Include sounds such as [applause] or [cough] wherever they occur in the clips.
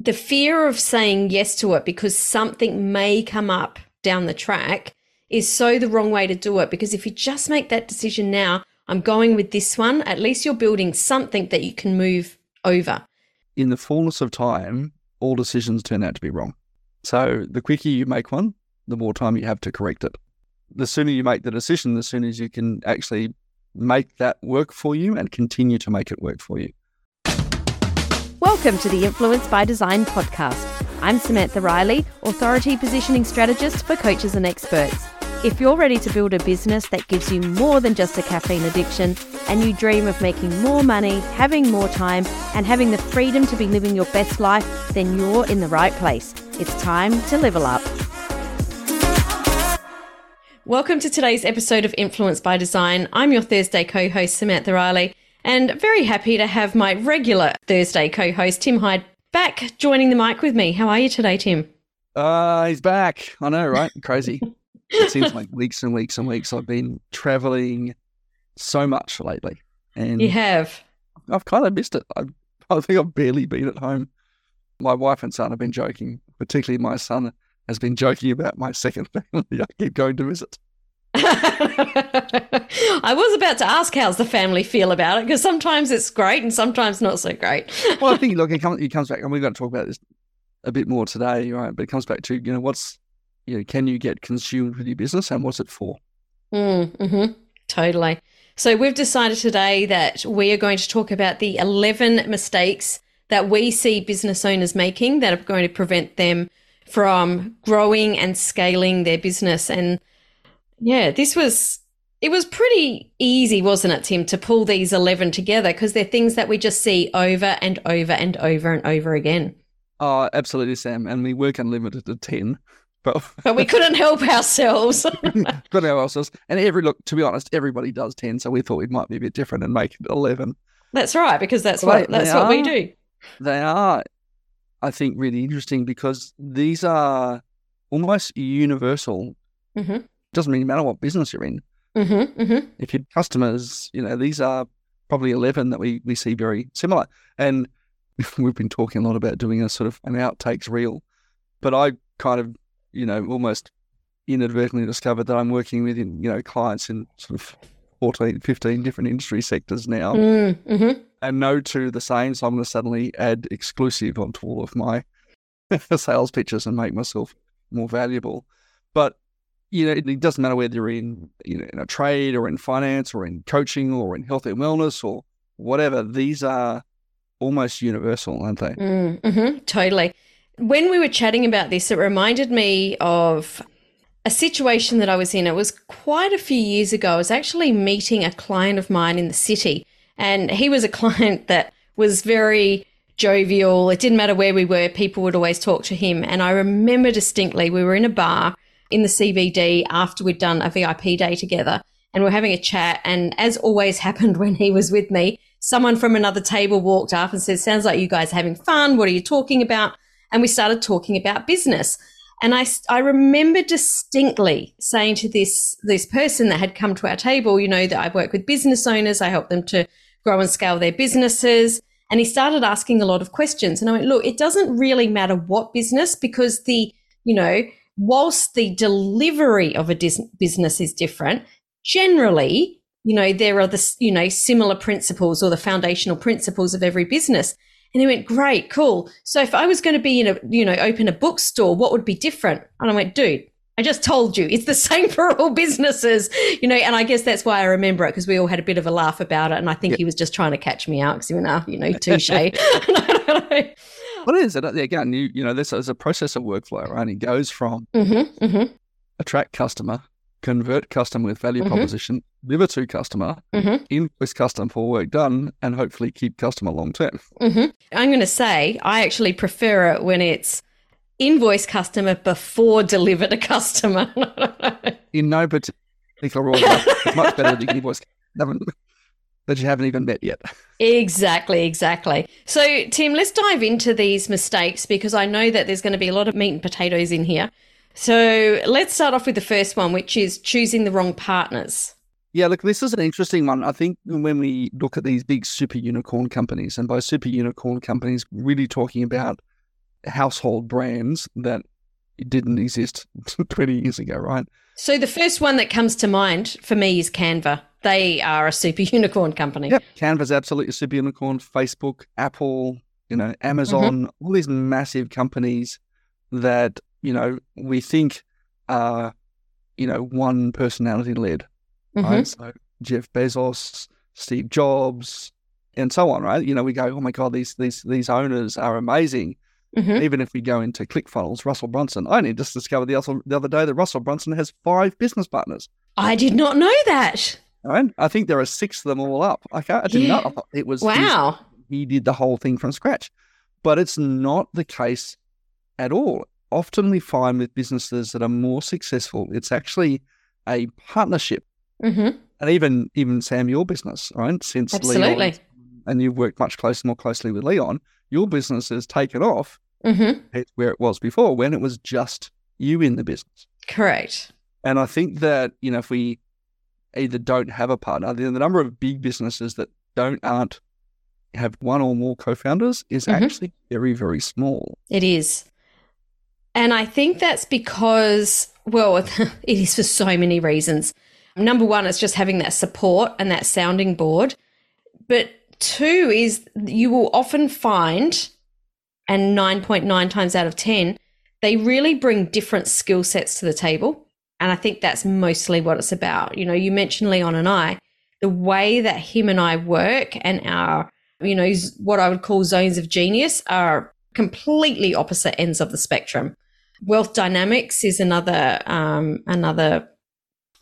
the fear of saying yes to it because something may come up down the track is so the wrong way to do it. Because if you just make that decision now, I'm going with this one, at least you're building something that you can move over. In the fullness of time, all decisions turn out to be wrong. So the quicker you make one, the more time you have to correct it. The sooner you make the decision, the sooner you can actually make that work for you and continue to make it work for you. Welcome to the Influence by Design podcast. I'm Samantha Riley, Authority Positioning Strategist for coaches and experts. If you're ready to build a business that gives you more than just a caffeine addiction, and you dream of making more money, having more time, and having the freedom to be living your best life, then you're in the right place. It's time to level up. Welcome to today's episode of Influence by Design. I'm your Thursday co host, Samantha Riley, and very happy to have my regular Thursday co host, Tim Hyde, back joining the mic with me. How are you today, Tim? Uh, he's back. I know, right? Crazy. [laughs] it seems like weeks and weeks and weeks. I've been traveling so much lately, and you have. I've kind of missed it. I, I think I've barely been at home. My wife and son have been joking, particularly my son has been joking about my second [laughs] family I keep going to visit. [laughs] I was about to ask how's the family feel about it because sometimes it's great and sometimes not so great. well, I think [laughs] look, it comes, it comes back, and we're going to talk about this a bit more today, right? But it comes back to you know what's you know, can you get consumed with your business and what's it for? Mm, mm-hmm. Totally. So we've decided today that we are going to talk about the 11 mistakes that we see business owners making that are going to prevent them from growing and scaling their business. And yeah, this was, it was pretty easy, wasn't it, Tim, to pull these 11 together because they're things that we just see over and over and over and over again. Oh, absolutely, Sam. And we work unlimited to 10. But, [laughs] but we couldn't help ourselves. [laughs] couldn't help ourselves. And every look, to be honest, everybody does 10. So we thought we might be a bit different and make it 11. That's right, because that's what that's what we do. They are, I think, really interesting because these are almost universal. Mm-hmm. Doesn't really matter what business you're in. Mm-hmm, mm-hmm. If your customers, you know, these are probably 11 that we, we see very similar. And [laughs] we've been talking a lot about doing a sort of an outtakes reel, but I kind of you know, almost inadvertently discovered that I'm working with, you know, clients in sort of 14, 15 different industry sectors now. Mm, mm-hmm. And no two the same. So I'm going to suddenly add exclusive onto all of my [laughs] sales pitches and make myself more valuable. But, you know, it, doesn't matter whether you're in, you know, in a trade or in finance or in coaching or in health and wellness or whatever. These are almost universal, aren't they? Mm, mm-hmm, totally. When we were chatting about this, it reminded me of a situation that I was in. It was quite a few years ago. I was actually meeting a client of mine in the city, and he was a [laughs] client that was very jovial. It didn't matter where we were, people would always talk to him. And I remember distinctly, we were in a bar in the CBD after we'd done a VIP day together, and we we're having a chat. And as always [laughs] happened when he was with me, someone from another table walked up and said, Sounds like you guys are having fun. What are you talking about? and we started talking about business. And I, I remember distinctly saying to this, this person that had come to our table, you know, that I work with business owners. I help them to grow and scale their businesses. And he started asking a lot of questions. And I went, look, it doesn't really matter what business because the, you know, whilst the delivery of a dis- business is different, generally, you know, there are the, you know, similar principles or the foundational principles of every business. And he went, great, cool. So if I was going to be in a, you know, open a bookstore, what would be different? And I went, dude, I just told you it's the [laughs] same for all businesses, you know, and I guess that's why I remember it because we all had a bit of a laugh about it. And I think he was just trying to catch me out because he went, ah, oh, you know, touche. [laughs] what is it? Again, you, you know, this is a process of workflow, right? It goes from mm-hmm, mm-hmm. attract customer, convert customer with value mm-hmm. proposition, deliver to customer, mm-hmm. invoice customer for work done, and hopefully keep customer long term. Mm-hmm. I'm going to say I actually prefer it when it's invoice customer before deliver to customer. [laughs] In no particular order, it's much better than invoice that you haven't even met yet. [laughs] Exactly, exactly. So, Tim, let's dive into these mistakes because I know that there's going to be a lot of meat and potatoes in here. So let's start off with the first one, which is choosing the wrong partners. Yeah, look, this is an interesting one. I think when we look at these big super unicorn companies, and by super unicorn companies, really talking about household brands that didn't exist [laughs] 20 years ago, right? So the first one that comes to mind for me is Canva. They are a super [laughs] unicorn company. Yep. Canva's absolutely a super unicorn. Facebook, Apple, you know, Amazon, mm-hmm. all these massive companies that, you know, we think are, you know, one personality led. Mm-hmm. Right. So Jeff Bezos, Steve Jobs, and so on, right? You know, we go, oh my God, these these these owners are amazing. Mm-hmm. Even if we go into ClickFunnels, Russell Brunson, I only just discovered the, also, the other day that Russell Brunson has five business partners. I did not know that. Right? I think there are six of them all up. Okay, I did yeah. not. It was wow. He did the whole thing from scratch, but it's not the case at all. Often we find with businesses that are more successful, it's actually a partnership. Mm-hmm. And even even Sam, your business, right? Since Absolutely. Leon, and you've worked much closer, more closely with Leon your business has taken off mm-hmm. where it was before when it was just you in the business. Correct. And I think that, you know, if we either don't have a partner, the, the number of big businesses that don't aren't have one or more co-founders is mm-hmm. actually very, very small. It is. And I think that's because, well, [laughs] it is for so many reasons. Number one, it's just having that support and that sounding board. But Two is you will often find, and 9.9 times out of 10, they really bring different skill sets to the table. And I think that's mostly what it's about. You know, you mentioned Leon and I, the way that him and I work and our, you know, what I would call zones of genius are completely opposite ends of the spectrum. Wealth dynamics is another um, another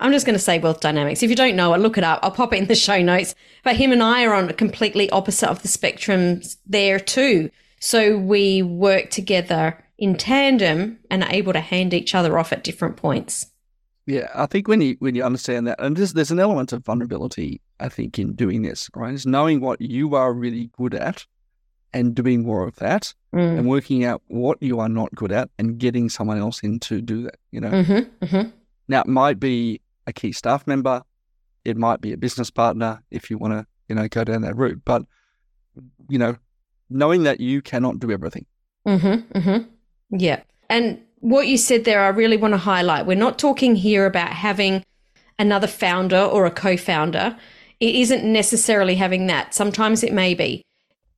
I'm just going to say wealth dynamics. If you don't know it, look it up. I'll pop it in the show notes. But him and I are on a completely opposite of the spectrum there too. So we work together in tandem and are able to hand each other off at different points. Yeah, I think when you when you understand that, and there's there's an element of vulnerability, I think, in doing this, right? Is knowing what you are really good at and doing more of that mm. and working out what you are not good at and getting someone else in to do that, you know? Mm-hmm, mm-hmm. Now, it might be a key staff member. It might be a business partner if you want to, you know, go down that route. But, you know, knowing that you cannot do everything. Mm-hmm. Mm-hmm. Yeah. And what you said there, I really want to highlight. We're not talking here about having another founder or a co-founder. It isn't necessarily having that. Sometimes it may be,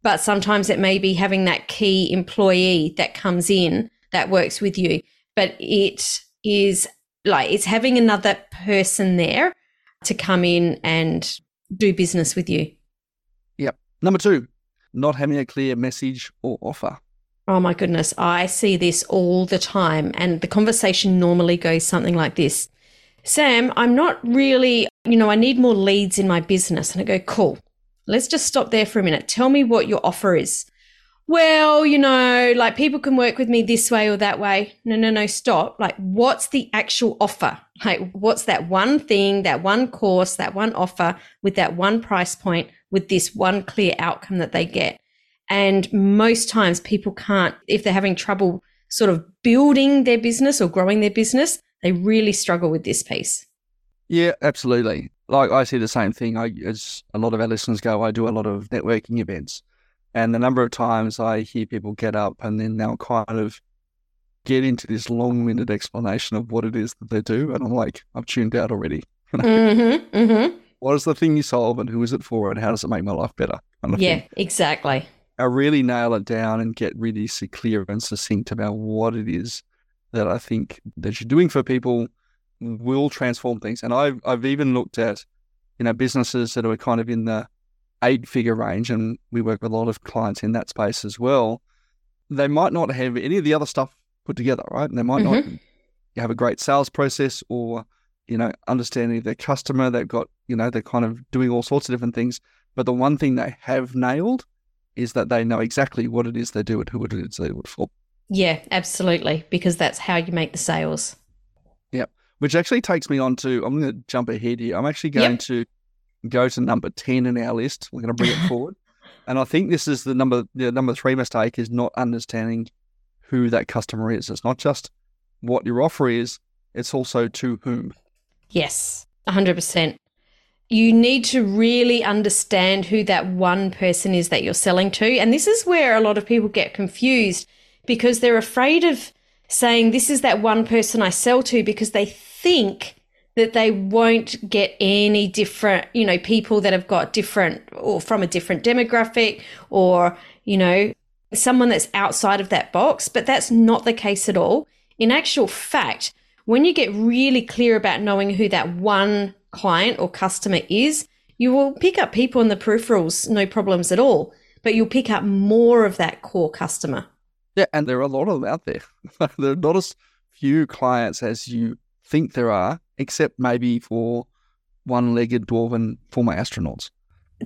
but sometimes it may be having that key employee that comes in that works with you. But it is like it's having another person there to come in and do business with you. Yep. Number two, not having a clear message or offer. Oh my goodness, I see this all the time. And the conversation normally goes something like this Sam, I'm not really, you know, I need more leads in my business. And I go, cool. Let's just stop there for a minute. Tell me what your offer is well, you know, like people can work with me this way or that way. No, no, no, stop. Like, what's the actual offer? Like, what's that one thing, that one course, that one offer with that one price point with this one clear outcome that they get? And most times people can't, if they're having trouble sort of building their business or growing their business, they really struggle with this piece. Yeah, absolutely. Like I see the same thing. I, as a lot of our listeners go, I do a lot of networking events. And the number of times I hear people get up and then they'll kind of get into this long winded explanation of what it is that they do. And I'm like, I've tuned out already. [laughs] mm-hmm, mm-hmm. What is the thing you solve and who is it for and how does it make my life better? Yeah, thing. exactly. I really nail it down and get really clear and succinct about what it is that I think that you're doing for people will transform things. And I've I've even looked at, you know, businesses that are kind of in the eight figure range, and we work with a lot of clients in that space as well, they might not have any of the other stuff put together, right? And they might mm-hmm. not have a great sales process or, you know, understanding their customer. They've got, you know, they're kind of doing all sorts of different things. But the one thing they have nailed is that they know exactly what it is they do and who it is they do it for. Yeah, absolutely. Because that's how you make the sales. Yep. Which actually takes me on to, I'm going to jump ahead here. I'm actually going yep. to go to number 10 in our list. We're going to bring it [laughs] forward. And I think this is the number the number three mistake is not understanding who that customer is. It's not just what your offer is, it's also to whom. Yes, 100%. You need to really understand who that one person is that you're selling to. And this is where a lot of people get confused because they're afraid of saying, This is that one person I sell to because they think that they won't get any different, you know, people that have got different or from a different demographic or, you know, someone that's outside of that box. But that's not the case at all. In actual fact, when you get really clear about knowing who that one client or customer is, you will pick up people in the peripherals, no problems at all, but you'll pick up more of that core customer. Yeah, and there are a lot of them out there. [laughs] there are not as few clients as you think there are, except maybe for one-legged dwarven former astronauts.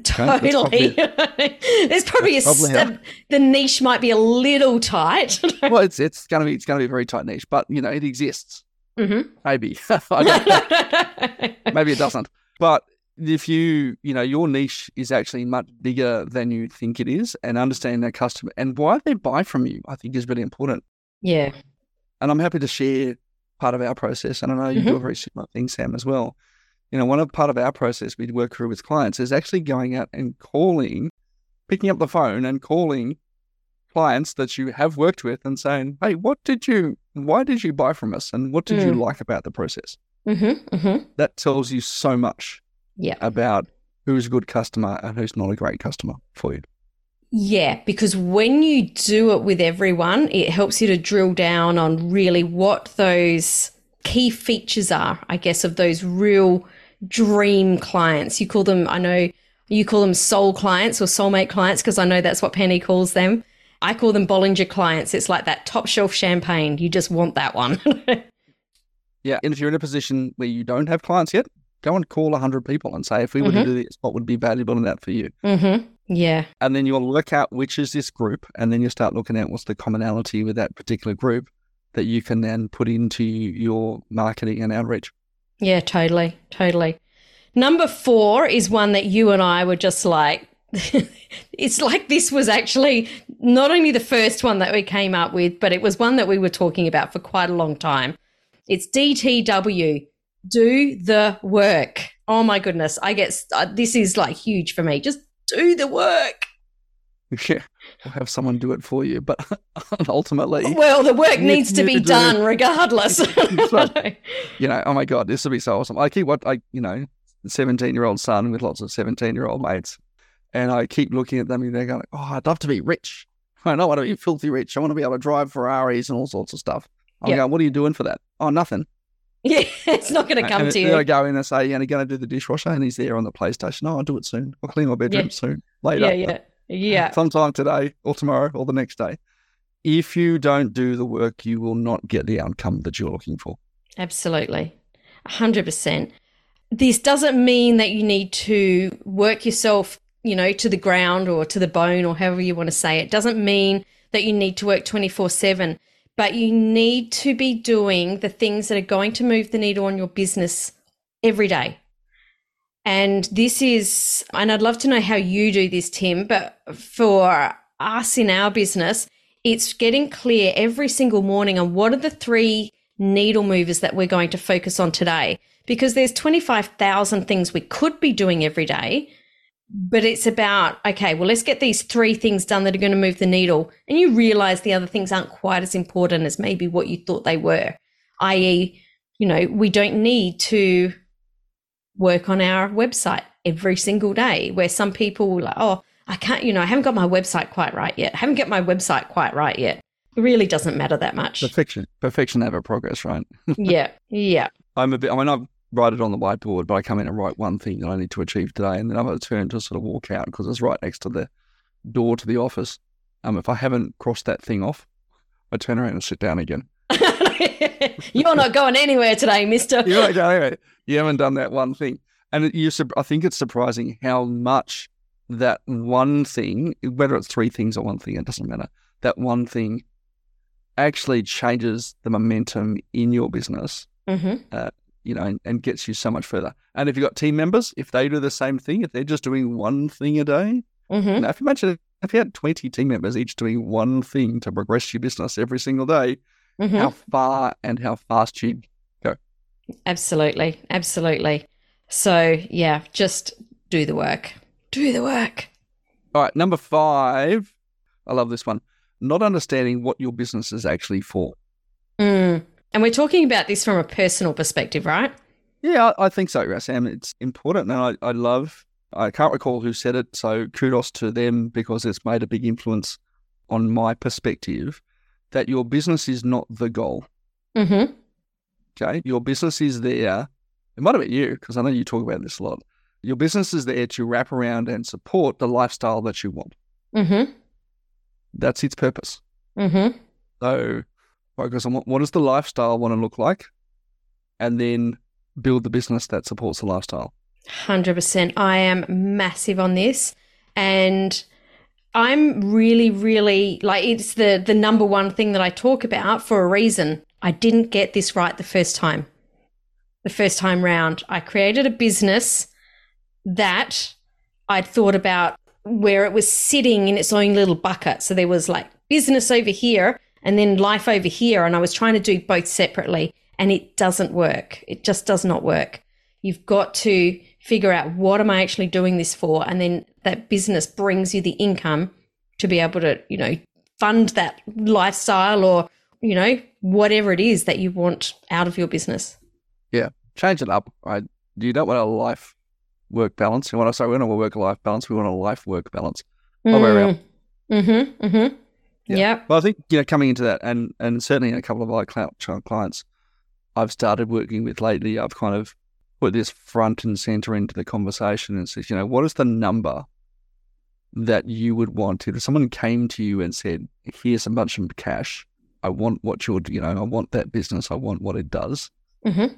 Totally. Okay? [laughs] There's probably, a, probably a, the niche might be a little tight. [laughs] well, it's it's gonna be it's gonna be a very tight niche, but you know it exists. Mm-hmm. Maybe [laughs] maybe it doesn't. But if you you know your niche is actually much bigger than you think it is, and understanding that customer and why they buy from you, I think is really important. Yeah. And I'm happy to share part of our process. And I know you mm-hmm. do a very similar thing, Sam, as well. You know, one of part of our process we work through with clients is actually going out and calling, picking up the phone and calling clients that you have worked with and saying, "Hey, what did you? Why did you buy from us? And what did mm. you like about the process?" Mm-hmm, mm-hmm. That tells you so much yeah. about who's a good customer and who's not a great customer for you. Yeah, because when you do it with everyone, it helps you to drill down on really what those key features are, I guess, of those real dream clients. You call them, I know you call them soul clients or soulmate clients because I know that's what Penny calls them. I call them Bollinger clients. It's like that top shelf champagne. You just want that one. [laughs] yeah. And if you're in a position where you don't have clients yet, go and call 100 people and say, if we were mm-hmm. to do this, what would be valuable in that for you? Mm-hmm. Yeah. And then you'll work out which is this group, and then you start looking at what's the commonality with that particular group that you can then put into your marketing and outreach. Yeah, totally. Totally. Number four is one that you and I were just like, [laughs] it's like this was actually not only the first one that we came up with, but it was one that we were talking about for quite a long time. It's DTW, do the work. Oh my goodness. I get uh, this is like huge for me. Just do the work. [laughs] Yeah, we'll have someone do it for you, but [laughs] ultimately, well, the work needs to be done regardless. [laughs] you know, oh my god, this will be so awesome. I keep what I, you know, seventeen-year-old son with lots of seventeen-year-old mates, and I keep looking at them and they're going, "Oh, I'd love to be rich. I don't want to be filthy rich. I want to be able to drive Ferraris and all sorts of stuff." I'm yep. going, "What are you doing for that?" Oh, nothing. [laughs] Yeah, it's not going to come and to you. I go in and say, "Yeah, you're going to do the dishwasher," and he's there on the PlayStation. Oh, I'll do it soon. I'll clean my bedroom yeah. soon. Later. Yeah, yeah, yeah. [laughs] Sometime today or tomorrow or the next day. If you don't do the work, you will not get the outcome that you're looking for. Absolutely, hundred percent. This doesn't mean that you need to work yourself, you know, to the ground or to the bone or however you want to say it. it doesn't mean that you need to work twenty four seven but you need to be doing the things that are going to move the needle on your business every day. And this is, and I'd love to know how you do this, Tim, but for us in our business, it's getting clear every single morning on what are the three needle movers that we're going to focus on today. Because there's 25,000 things we could be doing every day, but it's about okay well let's get these three things done that are going to move the needle. And you realize the other things aren't quite as important as maybe what you thought they were. I.e you know we don't need to work on our website every single day where some people will like oh i can't you know i haven't got my website quite right yet. I haven't got my website quite right yet. It really doesn't matter that much. Perfection perfection never progress right? [laughs] Yeah yeah. I'm a bit i mean i've write it on the whiteboard, but I come in and write one thing that I need to achieve today, and then I'm going to turn to sort of walk out because it's right next to the door to the office. Um, if I haven't crossed that thing off, I turn around and sit down again. [laughs] [laughs] You're not going anywhere today, Mister. You're not going anywhere. You haven't done that one thing, and you. I think it's surprising how much that one thing, whether it's three things or one thing, it doesn't matter. That one thing actually changes the momentum in your business. Mm-hmm. Uh, you know, and, and, gets you so much further. And if you've got team members, if they do the same thing, if they're just doing one thing a day, mm-hmm. you know, if you imagine if you had 20 team members each doing one thing to progress your business every single day, mm-hmm. how far and how fast you'd go. Absolutely. Absolutely. So, yeah, just do the work. Do the work. All right. Number five. I love this one. not understanding what your business is actually for. Mm. And we're talking about this from a personal perspective, right? Yeah, I, I think so, Sam. It's important. And I, I love, I can't recall who said it. So kudos to them because it's made a big influence on my perspective that your business is not the goal. Mm-hmm. Okay. Your business is there. It might have been you because I know you talk about this a lot. Your business is there to wrap around and support the lifestyle that you want. Mm-hmm. That's its purpose. Mm-hmm. So focus on what, what does the lifestyle want to look like, and then build the business that supports the lifestyle. Hundred percent. I am massive on this, and I'm really, really like it's the the number one thing that I talk about for a reason. I didn't get this right the first time. The first time round, I created a business that I'd thought about where it was sitting in its own little bucket. So there was like business over here and then life over here. And I was trying to do both separately and it doesn't work. It just does not work. You've got to figure out what am I actually doing this for? And then that business brings you the income to be able to, you know, fund that lifestyle or, you know, whatever it is that you want out of your business. Yeah. Change it up. Right. You don't want a life work balance. And when I say we don't want a work life balance, we want a life work balance. Mm. Mm-hmm. Mm-hmm. Yeah. Yep. Well, I think you know coming into that, and and certainly in a couple of our clients, I've started working with lately. I've kind of put this front and center into the conversation and says, you know, what is the number that you would want to? if someone came to you and said, "Here's a bunch of cash. I want what you're, you know, I want that business. I want what it does." Mm-hmm.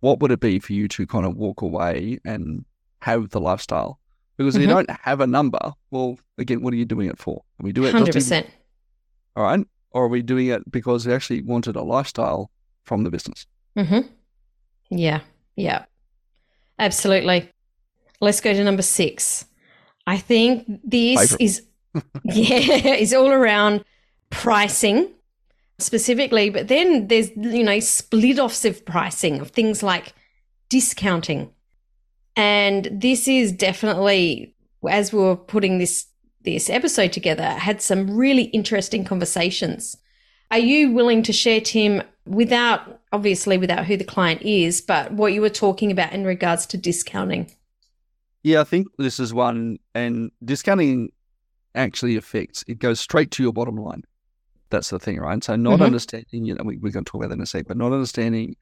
What would it be for you to kind of walk away and have the lifestyle? Because if mm-hmm. you don't have a number, well, again, what are you doing it for? Are we do it hundred percent? All right, or are we doing it because we actually wanted a lifestyle from the business? Mm-hmm. Yeah, yeah, absolutely. Let's go to number six. I think this Favorite. is [laughs] yeah, is all around pricing specifically, but then there's you know split offs of pricing of things like discounting and this is definitely, as we were putting this this episode together, had some really interesting conversations. Are you willing to share, Tim, without obviously without who the client is, but what you were talking about in regards to discounting? Yeah, I think this is one, and discounting actually affects it goes straight to your bottom line. That's the thing, right? So not mm-hmm. understanding, you know, we, we're going to talk about that in a sec, but not understanding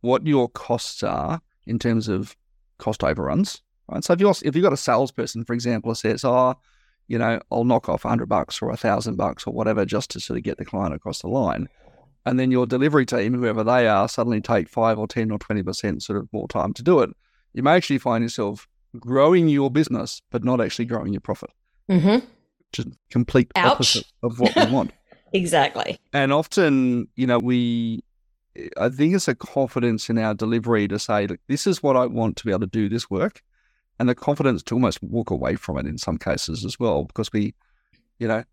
what your costs are in terms of cost overruns, right? So if you if you've got a salesperson, for example, says, "Oh, you know, I'll knock off a hundred bucks or a thousand bucks or whatever just to sort of get the client across the line," and then your delivery team, whoever they are, suddenly take five or ten or twenty percent sort of more time to do it, you may actually find yourself growing your business but not actually growing your profit. Mm-hmm. Which is complete Ouch. opposite of what we want. [laughs] exactly. And often, you know, we I think it's a confidence in our delivery to say, look, this is what I want to be able to do this work. And the confidence to almost walk away from it in some cases as well, because we, you know,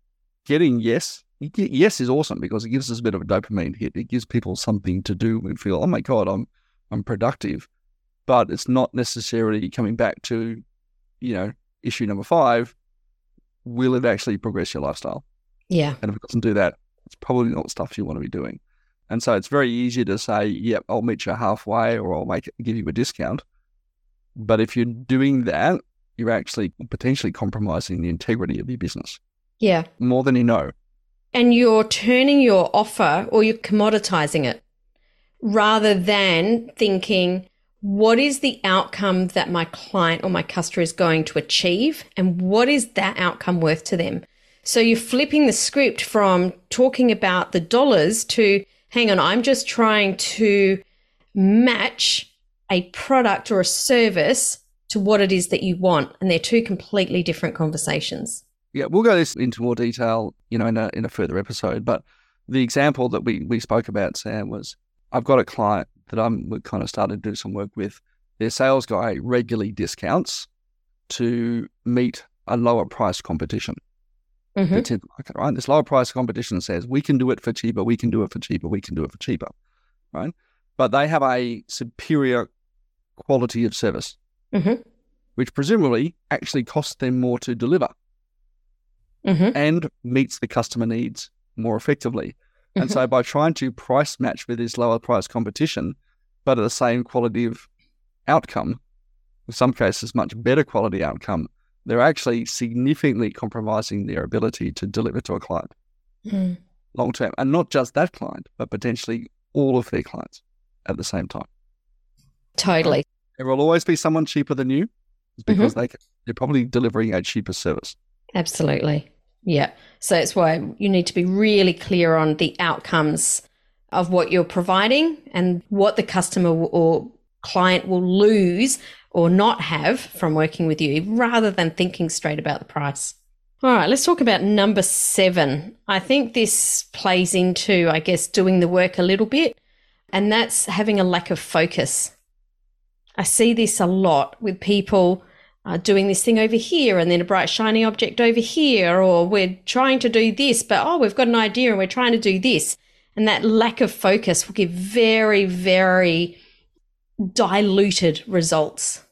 getting yes, yes is awesome because it gives us a bit of a dopamine hit. It gives people something to do. We feel, oh my God, I'm, I'm productive. But it's not necessarily coming back to, you know, issue number five. Will it actually progress your lifestyle? Yeah. And if it doesn't do that, it's probably not stuff you want to be doing. And so it's very easy to say, yep, I'll meet you halfway or I'll make it, give you a discount. But if you're doing that, you're actually potentially compromising the integrity of your business. Yeah. More than you know. And you're turning your offer or you're commoditizing it rather than thinking, what is the outcome that my client or my customer is going to achieve? And what is that outcome worth to them? So you're flipping the script from talking about the dollars to hang on, I'm just trying to match a product or a service to what it is that you want. And they're two completely different conversations. Yeah, we'll go this into more detail, you know, in a, in a further episode. But the example that we, we spoke about, Sam, was I've got a client that I'm kind of started to do some work with. Their sales guy regularly discounts to meet a lower price competition. Mm-hmm. That's in the market, right? This lower price competition says we can do it for cheaper, we can do it for cheaper, we can do it for cheaper, right? But they have a superior quality of service, mm-hmm. which presumably actually costs them more to deliver mm-hmm. and meets the customer needs more effectively. Mm-hmm. And so by trying to price match with this lower price competition, but at the same quality of outcome, in some cases, much better quality outcome, they're actually significantly compromising their ability to deliver to a client mm. long term. And not just that client, but potentially all of their clients at the same time. Totally. There will always be someone cheaper than you because mm-hmm. they, they're probably delivering a cheaper service. Absolutely. Yeah. So that's why you need to be really clear on the outcomes of what you're providing and what the customer or client will lose or not have from working with you rather than thinking straight about the price. All right, let's talk about number seven. I think this plays into, I guess, doing the work a little bit, and that's having a lack of focus. I see this a lot with people uh, doing this thing over here and then a bright, shiny object over here, or we're trying to do this, but oh, we've got an idea and we're trying to do this. And that lack of focus will give very, very diluted results.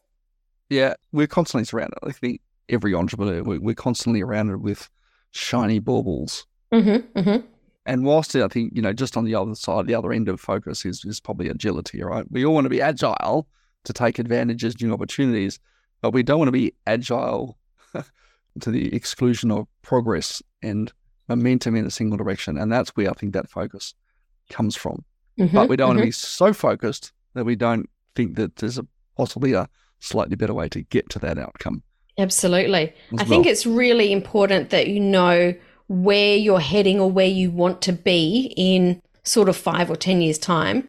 Yeah, we're constantly surrounded. I think every entrepreneur, we're constantly surrounded with shiny baubles. Mm-hmm, mm-hmm. And whilst I think, you know, just on the other side, the other end of focus is, is probably agility, right? We all want to be agile to take advantages, new opportunities, but we don't want to be agile [laughs] to the exclusion of progress and momentum in a single direction. And that's where I think that focus comes from. Mm-hmm, but we don't mm-hmm. want to be so focused that we don't think that there's a, possibly a slightly better way to get to that outcome. Absolutely. I well. think it's really important that you know where you're heading or where you want to be in sort of five or 10 years' time.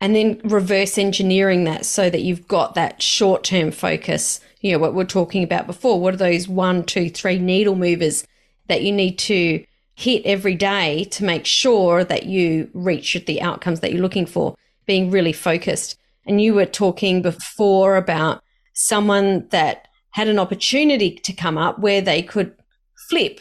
And then reverse engineering that so that you've got that short term focus. You know, what we're talking about before. What are those one, two, three needle movers that you need to hit every day to make sure that you reach the outcomes that you're looking for? Being really focused. And you were talking before about someone that had an opportunity to come up where they could flip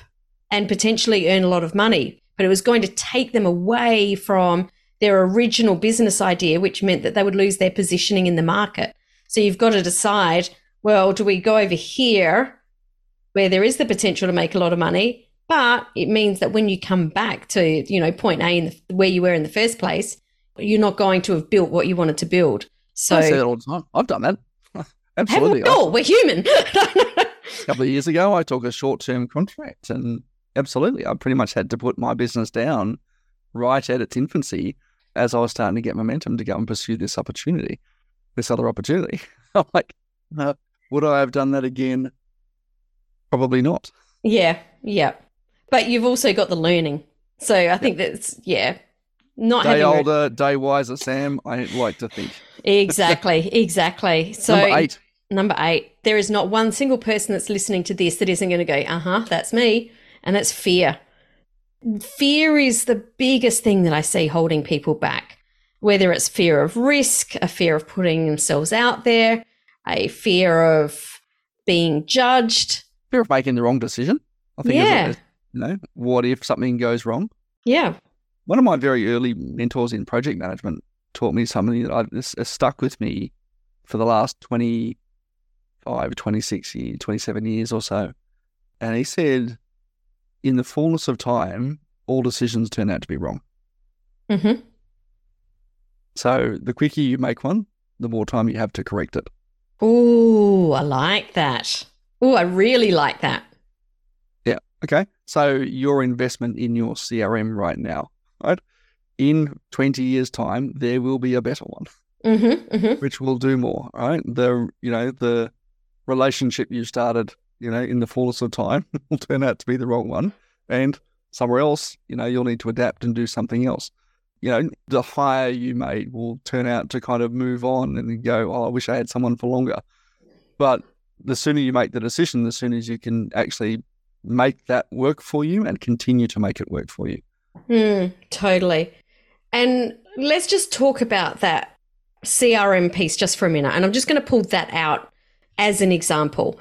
and potentially earn a lot of money, but it was going to take them away from their original business idea, which meant that they would lose their positioning in the market. So you've got to decide well, do we go over here where there is the potential to make a lot of money? But it means that when you come back to, you know, point A in the, where you were in the first place, you're not going to have built what you wanted to build. So I say that all the time. I've done that. [laughs] Absolutely. Oh, we're human. [laughs] a couple of years ago, I took a short term contract, and absolutely, I pretty much had to put my business down right at its infancy as I was starting to get momentum to go and pursue this opportunity, this other opportunity. [laughs] I'm like, uh, would I have done that again? Probably not. Yeah, yeah. But you've also got the learning. So I think that's, yeah, not day older, re- day wiser, Sam. I like to think. exactly, [laughs] exactly. So number eight. Number eight. There is not one single person that's listening to this that isn't going to go, uh huh, that's me, and that's fear. Fear is the biggest thing that I see holding people back. Whether it's fear of risk, a fear of putting themselves out there, a fear of being judged, fear of making the wrong decision. I think, yeah. you know, what if something goes wrong? Yeah one of my very early mentors in project management taught me something that has stuck with me for the last 25, 26 years, 27 years or so. And he said, in the fullness of time, all decisions turn out to be wrong. Mm-hmm. So the quicker you make one, the more time you have to correct it. Oh, I like that. Oh, I really like that. Yeah. Okay. So your investment in your CRM right now, right? In 20 years' time, there will be a better one, mm-hmm, mm-hmm. which will do more, right? The, you know, the relationship you started, you know, in the fullness of time [laughs] will turn out to be the wrong one. And somewhere else, you know, you'll need to adapt and do something else. You know, the hire you made will turn out to kind of move on and go, oh, I wish I had someone for longer. But the sooner you make the decision, the sooner you can actually make that work for you and continue to make it work for you. Mm, totally. And let's just talk about that CRM piece just for a minute. And I'm just going to pull that out as an example.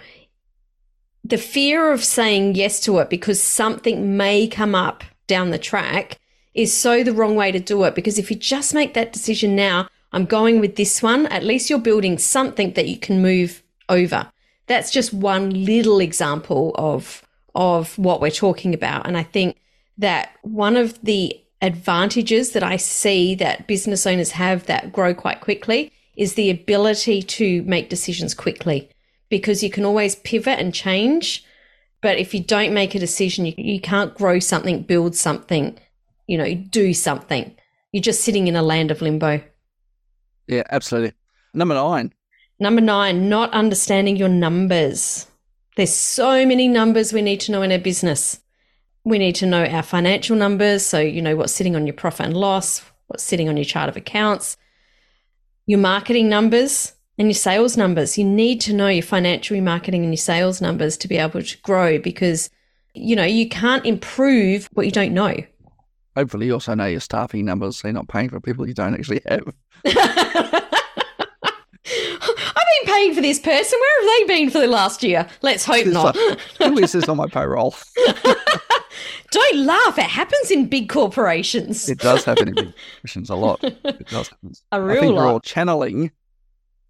The fear of saying yes to it because something may come up down the track is so the wrong way to do it. Because if you just make that decision now, I'm going with this one, at least you're building something that you can move over. That's just one little example of of what we're talking about. And I think that one of the advantages that I see that business owners have that grow quite quickly is the ability to make decisions quickly because you can always pivot and change. But if you don't make a decision, you, you can't grow something, build something, you know, do something. You're just sitting in a land of limbo. Yeah, absolutely. Number nine. Number nine, not understanding your numbers. There's so many numbers we need to know in our business. We need to know our financial numbers. So, you know, what's sitting on your profit and loss, what's sitting on your chart of accounts, your marketing numbers and your sales numbers. You need to know your financial, your marketing, and your sales numbers to be able to grow because, you know, you can't improve what you don't know. Hopefully, you also know your staffing numbers so you're not paying for people you don't actually have. [laughs] I've been paying for this person. Where have they been for the last year? Let's hope it's not. At least it's on my payroll. [laughs] Don't laugh. It happens in big corporations. It does happen in big corporations a lot. It does happen. [laughs] A real I think lot. we're all channeling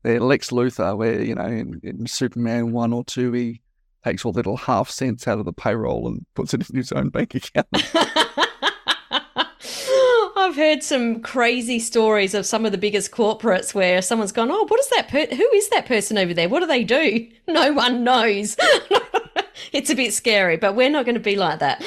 Lex Luthor, where you know in, in Superman one or two, he takes all the little half cents out of the payroll and puts it in his own bank account. [laughs] I've heard some crazy stories of some of the biggest corporates where someone's gone, "Oh, what is that? Per- who is that person over there? What do they do? [laughs] No one knows." [laughs] it's a bit scary, but we're not going to be like that.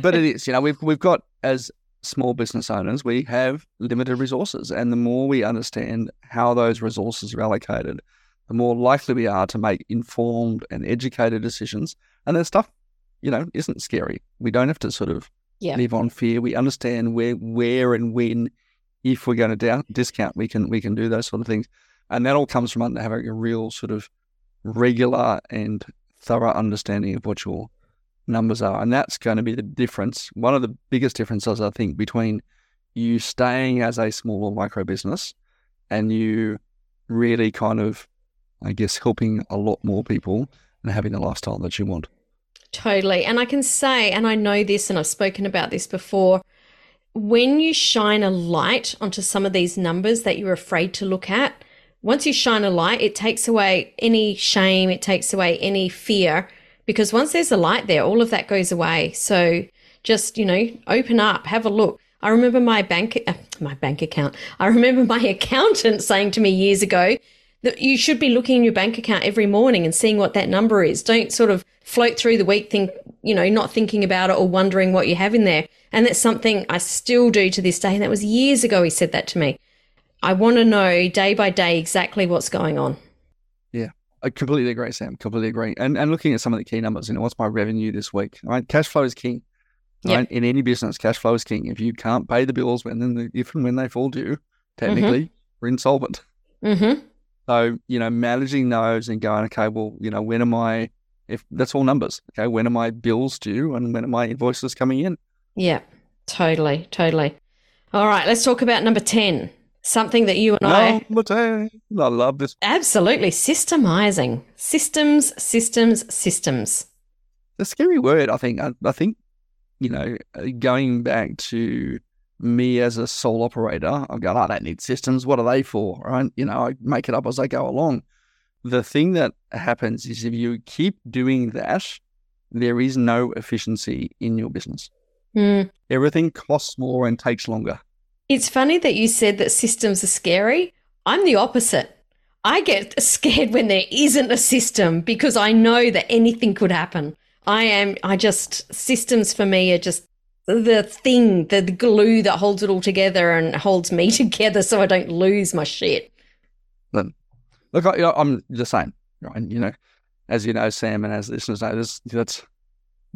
but it is, you know, we've we've got as small business owners, we have limited resources, and the more we understand how those resources are allocated, the more likely we are to make informed and educated decisions. And that stuff, you know, isn't scary. We don't have to sort of yeah. live on fear. We understand where, where, and when, if we're going to down, discount, we can we can do those sort of things, and that all comes from having a real sort of regular and thorough understanding of what your numbers are, and that's going to be the difference. One of the biggest differences, I think, between you staying as a small or micro business and you really kind of, I guess, helping a lot more people and having the lifestyle that you want. Totally. And I can say, and I know this, and I've spoken about this before, when you shine a light onto some of these numbers that you're afraid to look at, once you shine a light, it takes away any shame, it takes away any fear, because once there's a light there, all of that goes away. So just, you know, open up, have a look. I remember my bank, uh, my bank account. I remember my [laughs] accountant saying to me years ago that you should be looking in your bank account every morning and seeing what that number is. Don't sort of float through the week, think, you know, not thinking about it or wondering what you have in there. And that's something I still do to this day. And that was years ago he said that to me. I want to know day by day exactly what's going on. I completely agree, Sam. Completely agree. And and looking at some of the key numbers, you know, what's my revenue this week? Right, cash flow is king. Right, yep. in any business, cash flow is king. If you can't pay the bills when then the, if and when they fall due, technically mm-hmm. we're insolvent. Mm-hmm. So you know, managing those and going, okay, well, you know, when am I? If that's all numbers, okay, when are my bills due and when are my invoices coming in? Yeah, totally, totally. All right, let's talk about number ten something that you and I. I love this. Absolutely. Systemizing. Systems, systems, systems. The scary word, I think. I, I, think, you know, going back to me as a sole operator, I've got, I don't need systems. What are they for? Right. You know, I make it up as I go along. The thing that happens is if you keep doing that, there is no efficiency in your business. Mm. Everything costs more and takes longer. It's funny that you said that systems are scary. I'm the opposite. I get [laughs] scared when there isn't a system because I know that anything could happen. I am, I just, systems for me are just the thing, the, glue that holds it all together and holds me [laughs] together so I don't lose my shit. Look, I, am the same, right? You know, as you know, Sam, and as listeners know, this, that's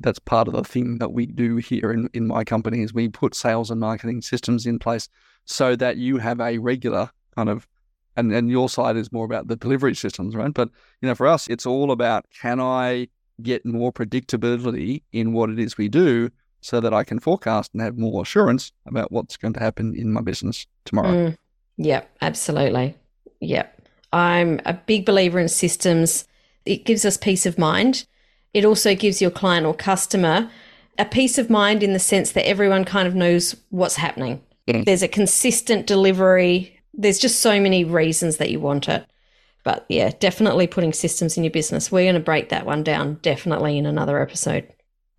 that's part of the thing that we do here in, in my company is we put sales and marketing systems in place so that you have a regular kind of and, and your side is more about the delivery systems, right? But you know, for us, it's all about can I get more predictability in what it is we do so that I can forecast and have more assurance about what's going to happen in my business tomorrow. Mm, yep, absolutely. Yep. I'm a big believer in systems. It gives us peace of mind it also gives your client or customer a peace of mind in the sense that everyone kind of knows what's happening. Yeah. There's a consistent delivery. There's just so many reasons that you want it. But yeah, definitely putting systems in your business. We're going to break that one down definitely in another episode.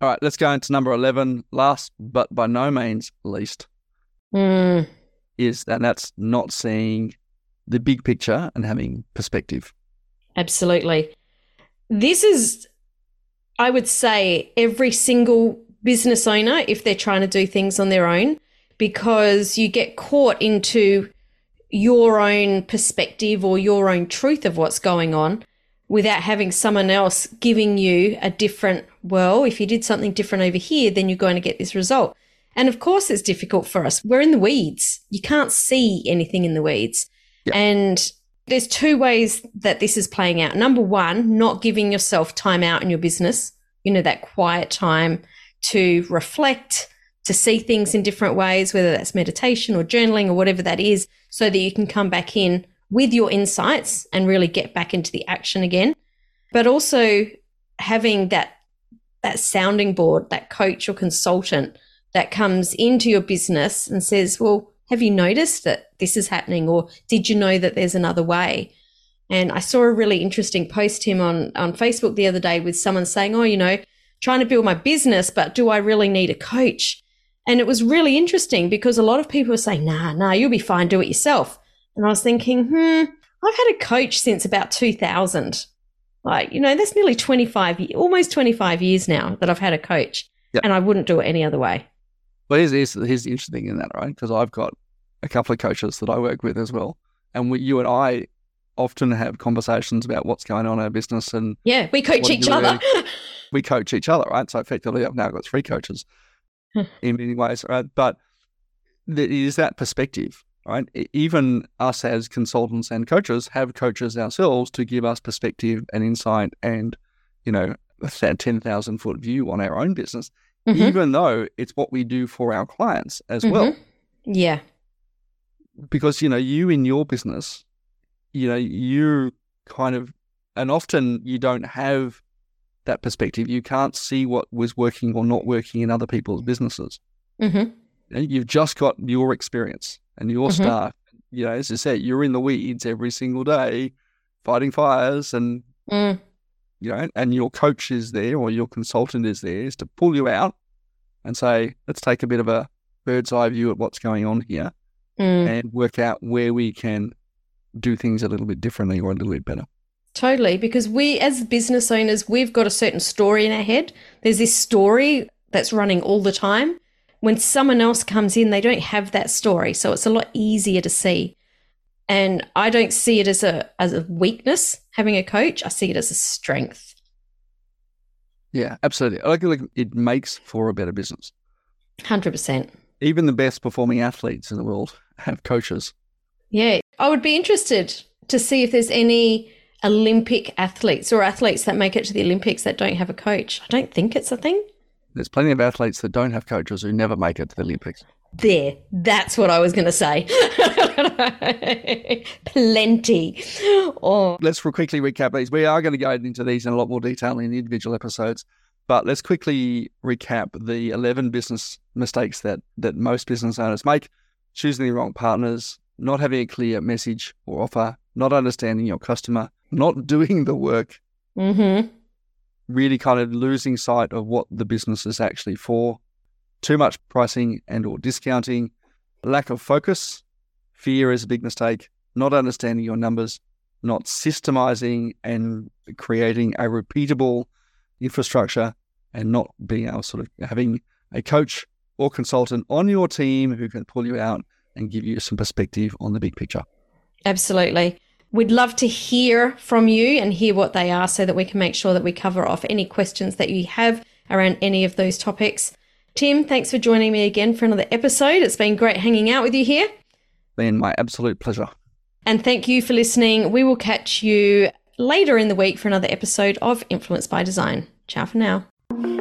All right, let's go into number 11. Last, but by no means least, mm. is that that's not seeing the big picture and having perspective. Absolutely. This is, I would say, every single business owner, if they're trying to do things on their own, because you get caught into your own perspective or your own truth of what's going on without having someone else giving you a different, well, if you did something different over here, then you're going to get this result. And of course, it's difficult for us. We're in the weeds. You can't see anything in the weeds. And there's two ways that this is playing out. Number one, not giving yourself time out in your business, you know, that quiet time to reflect, to see things in different ways, whether that's meditation or journaling or whatever that is, so that you can come back in with your insights and really get back into the action again. But also having that that sounding board, that coach or consultant that comes into your business and says, "Well, have you noticed that this is happening or did you know that there's another way?" And I saw a really interesting post him on on Facebook the other day with someone saying, "Oh, you know, trying to build my business, but do I really need a coach?" And it was really interesting because a lot of people were saying, "Nah, nah, you'll be fine, do it yourself." And I was thinking, "Hmm, I've had a coach since about 2000." Like, you know, that's nearly 25 almost 25 years now that I've had a coach. Yep. And I wouldn't do it any other way. Well, here's, here's, here's the interesting in that, right? Because I've got a couple of coaches that I work with as well. And we, you and I often have conversations about what's going on in our business. And yeah, we coach each other. [laughs] we coach each other, right? So effectively, I've now got three coaches [laughs] in many ways, right? But there is that perspective, right? Even us as consultants and coaches have coaches ourselves to give us perspective and insight and, you know, that 10,000 foot view on our own business, mm-hmm. even though it's what we do for our clients as mm-hmm. well. Yeah. Because, you know, you in your business, you know, you kind of, and often you don't have that perspective. You can't see what was working or not working in other people's businesses. Mm-hmm. You've just got your experience and your mm-hmm. staff. You know, as I said, you're in the weeds every single day, fighting fires, and mm. you know, and your coach is there or your consultant is there is to pull you out and say, let's take a bit of a bird's eye view at what's going on here mm. and work out where we can do things a little bit differently or a little bit better. Totally, because we as business owners, we've got a certain story in our head. There's this story that's running all the time when someone else comes in, they don't have that story. So it's a lot easier to see. And I don't see it as a as a weakness having a coach. I see it as a strength. Yeah, absolutely. I like, like it makes for a better business. Hundred percent. Even the best performing athletes in the world [laughs] have coaches. Yeah, I would be interested to see if there's any Olympic athletes or athletes that make it to the Olympics that don't have a coach. I don't think it's a thing. There's plenty of athletes that don't have coaches who never make it to the Olympics. There, that's what I was going to say. [laughs] plenty. Oh. Let's quickly recap these. We are going to go into these in a lot more detail in the individual episodes, but let's quickly recap the 11 business mistakes that, that most business owners make choosing the wrong partners, not having a clear message or offer, not understanding your customer, not [laughs] doing the work, mm-hmm. Really kind of losing sight of what the business is actually for, too much pricing and or discounting, lack of focus, fear is a big mistake, not understanding your numbers, not systemizing and creating a repeatable infrastructure and not being able sort of having a coach or consultant on your team who can pull you out and give you some perspective on the big picture. Absolutely. We'd love to hear from you and hear what they are so that we can make sure that we cover off any questions that you have around any of those topics. Tim, thanks for joining me again for another episode. It's been great hanging out with you here. Been my absolute pleasure. And thank you for listening. We will catch you later in the week for another episode of Influence by Design. Ciao for now.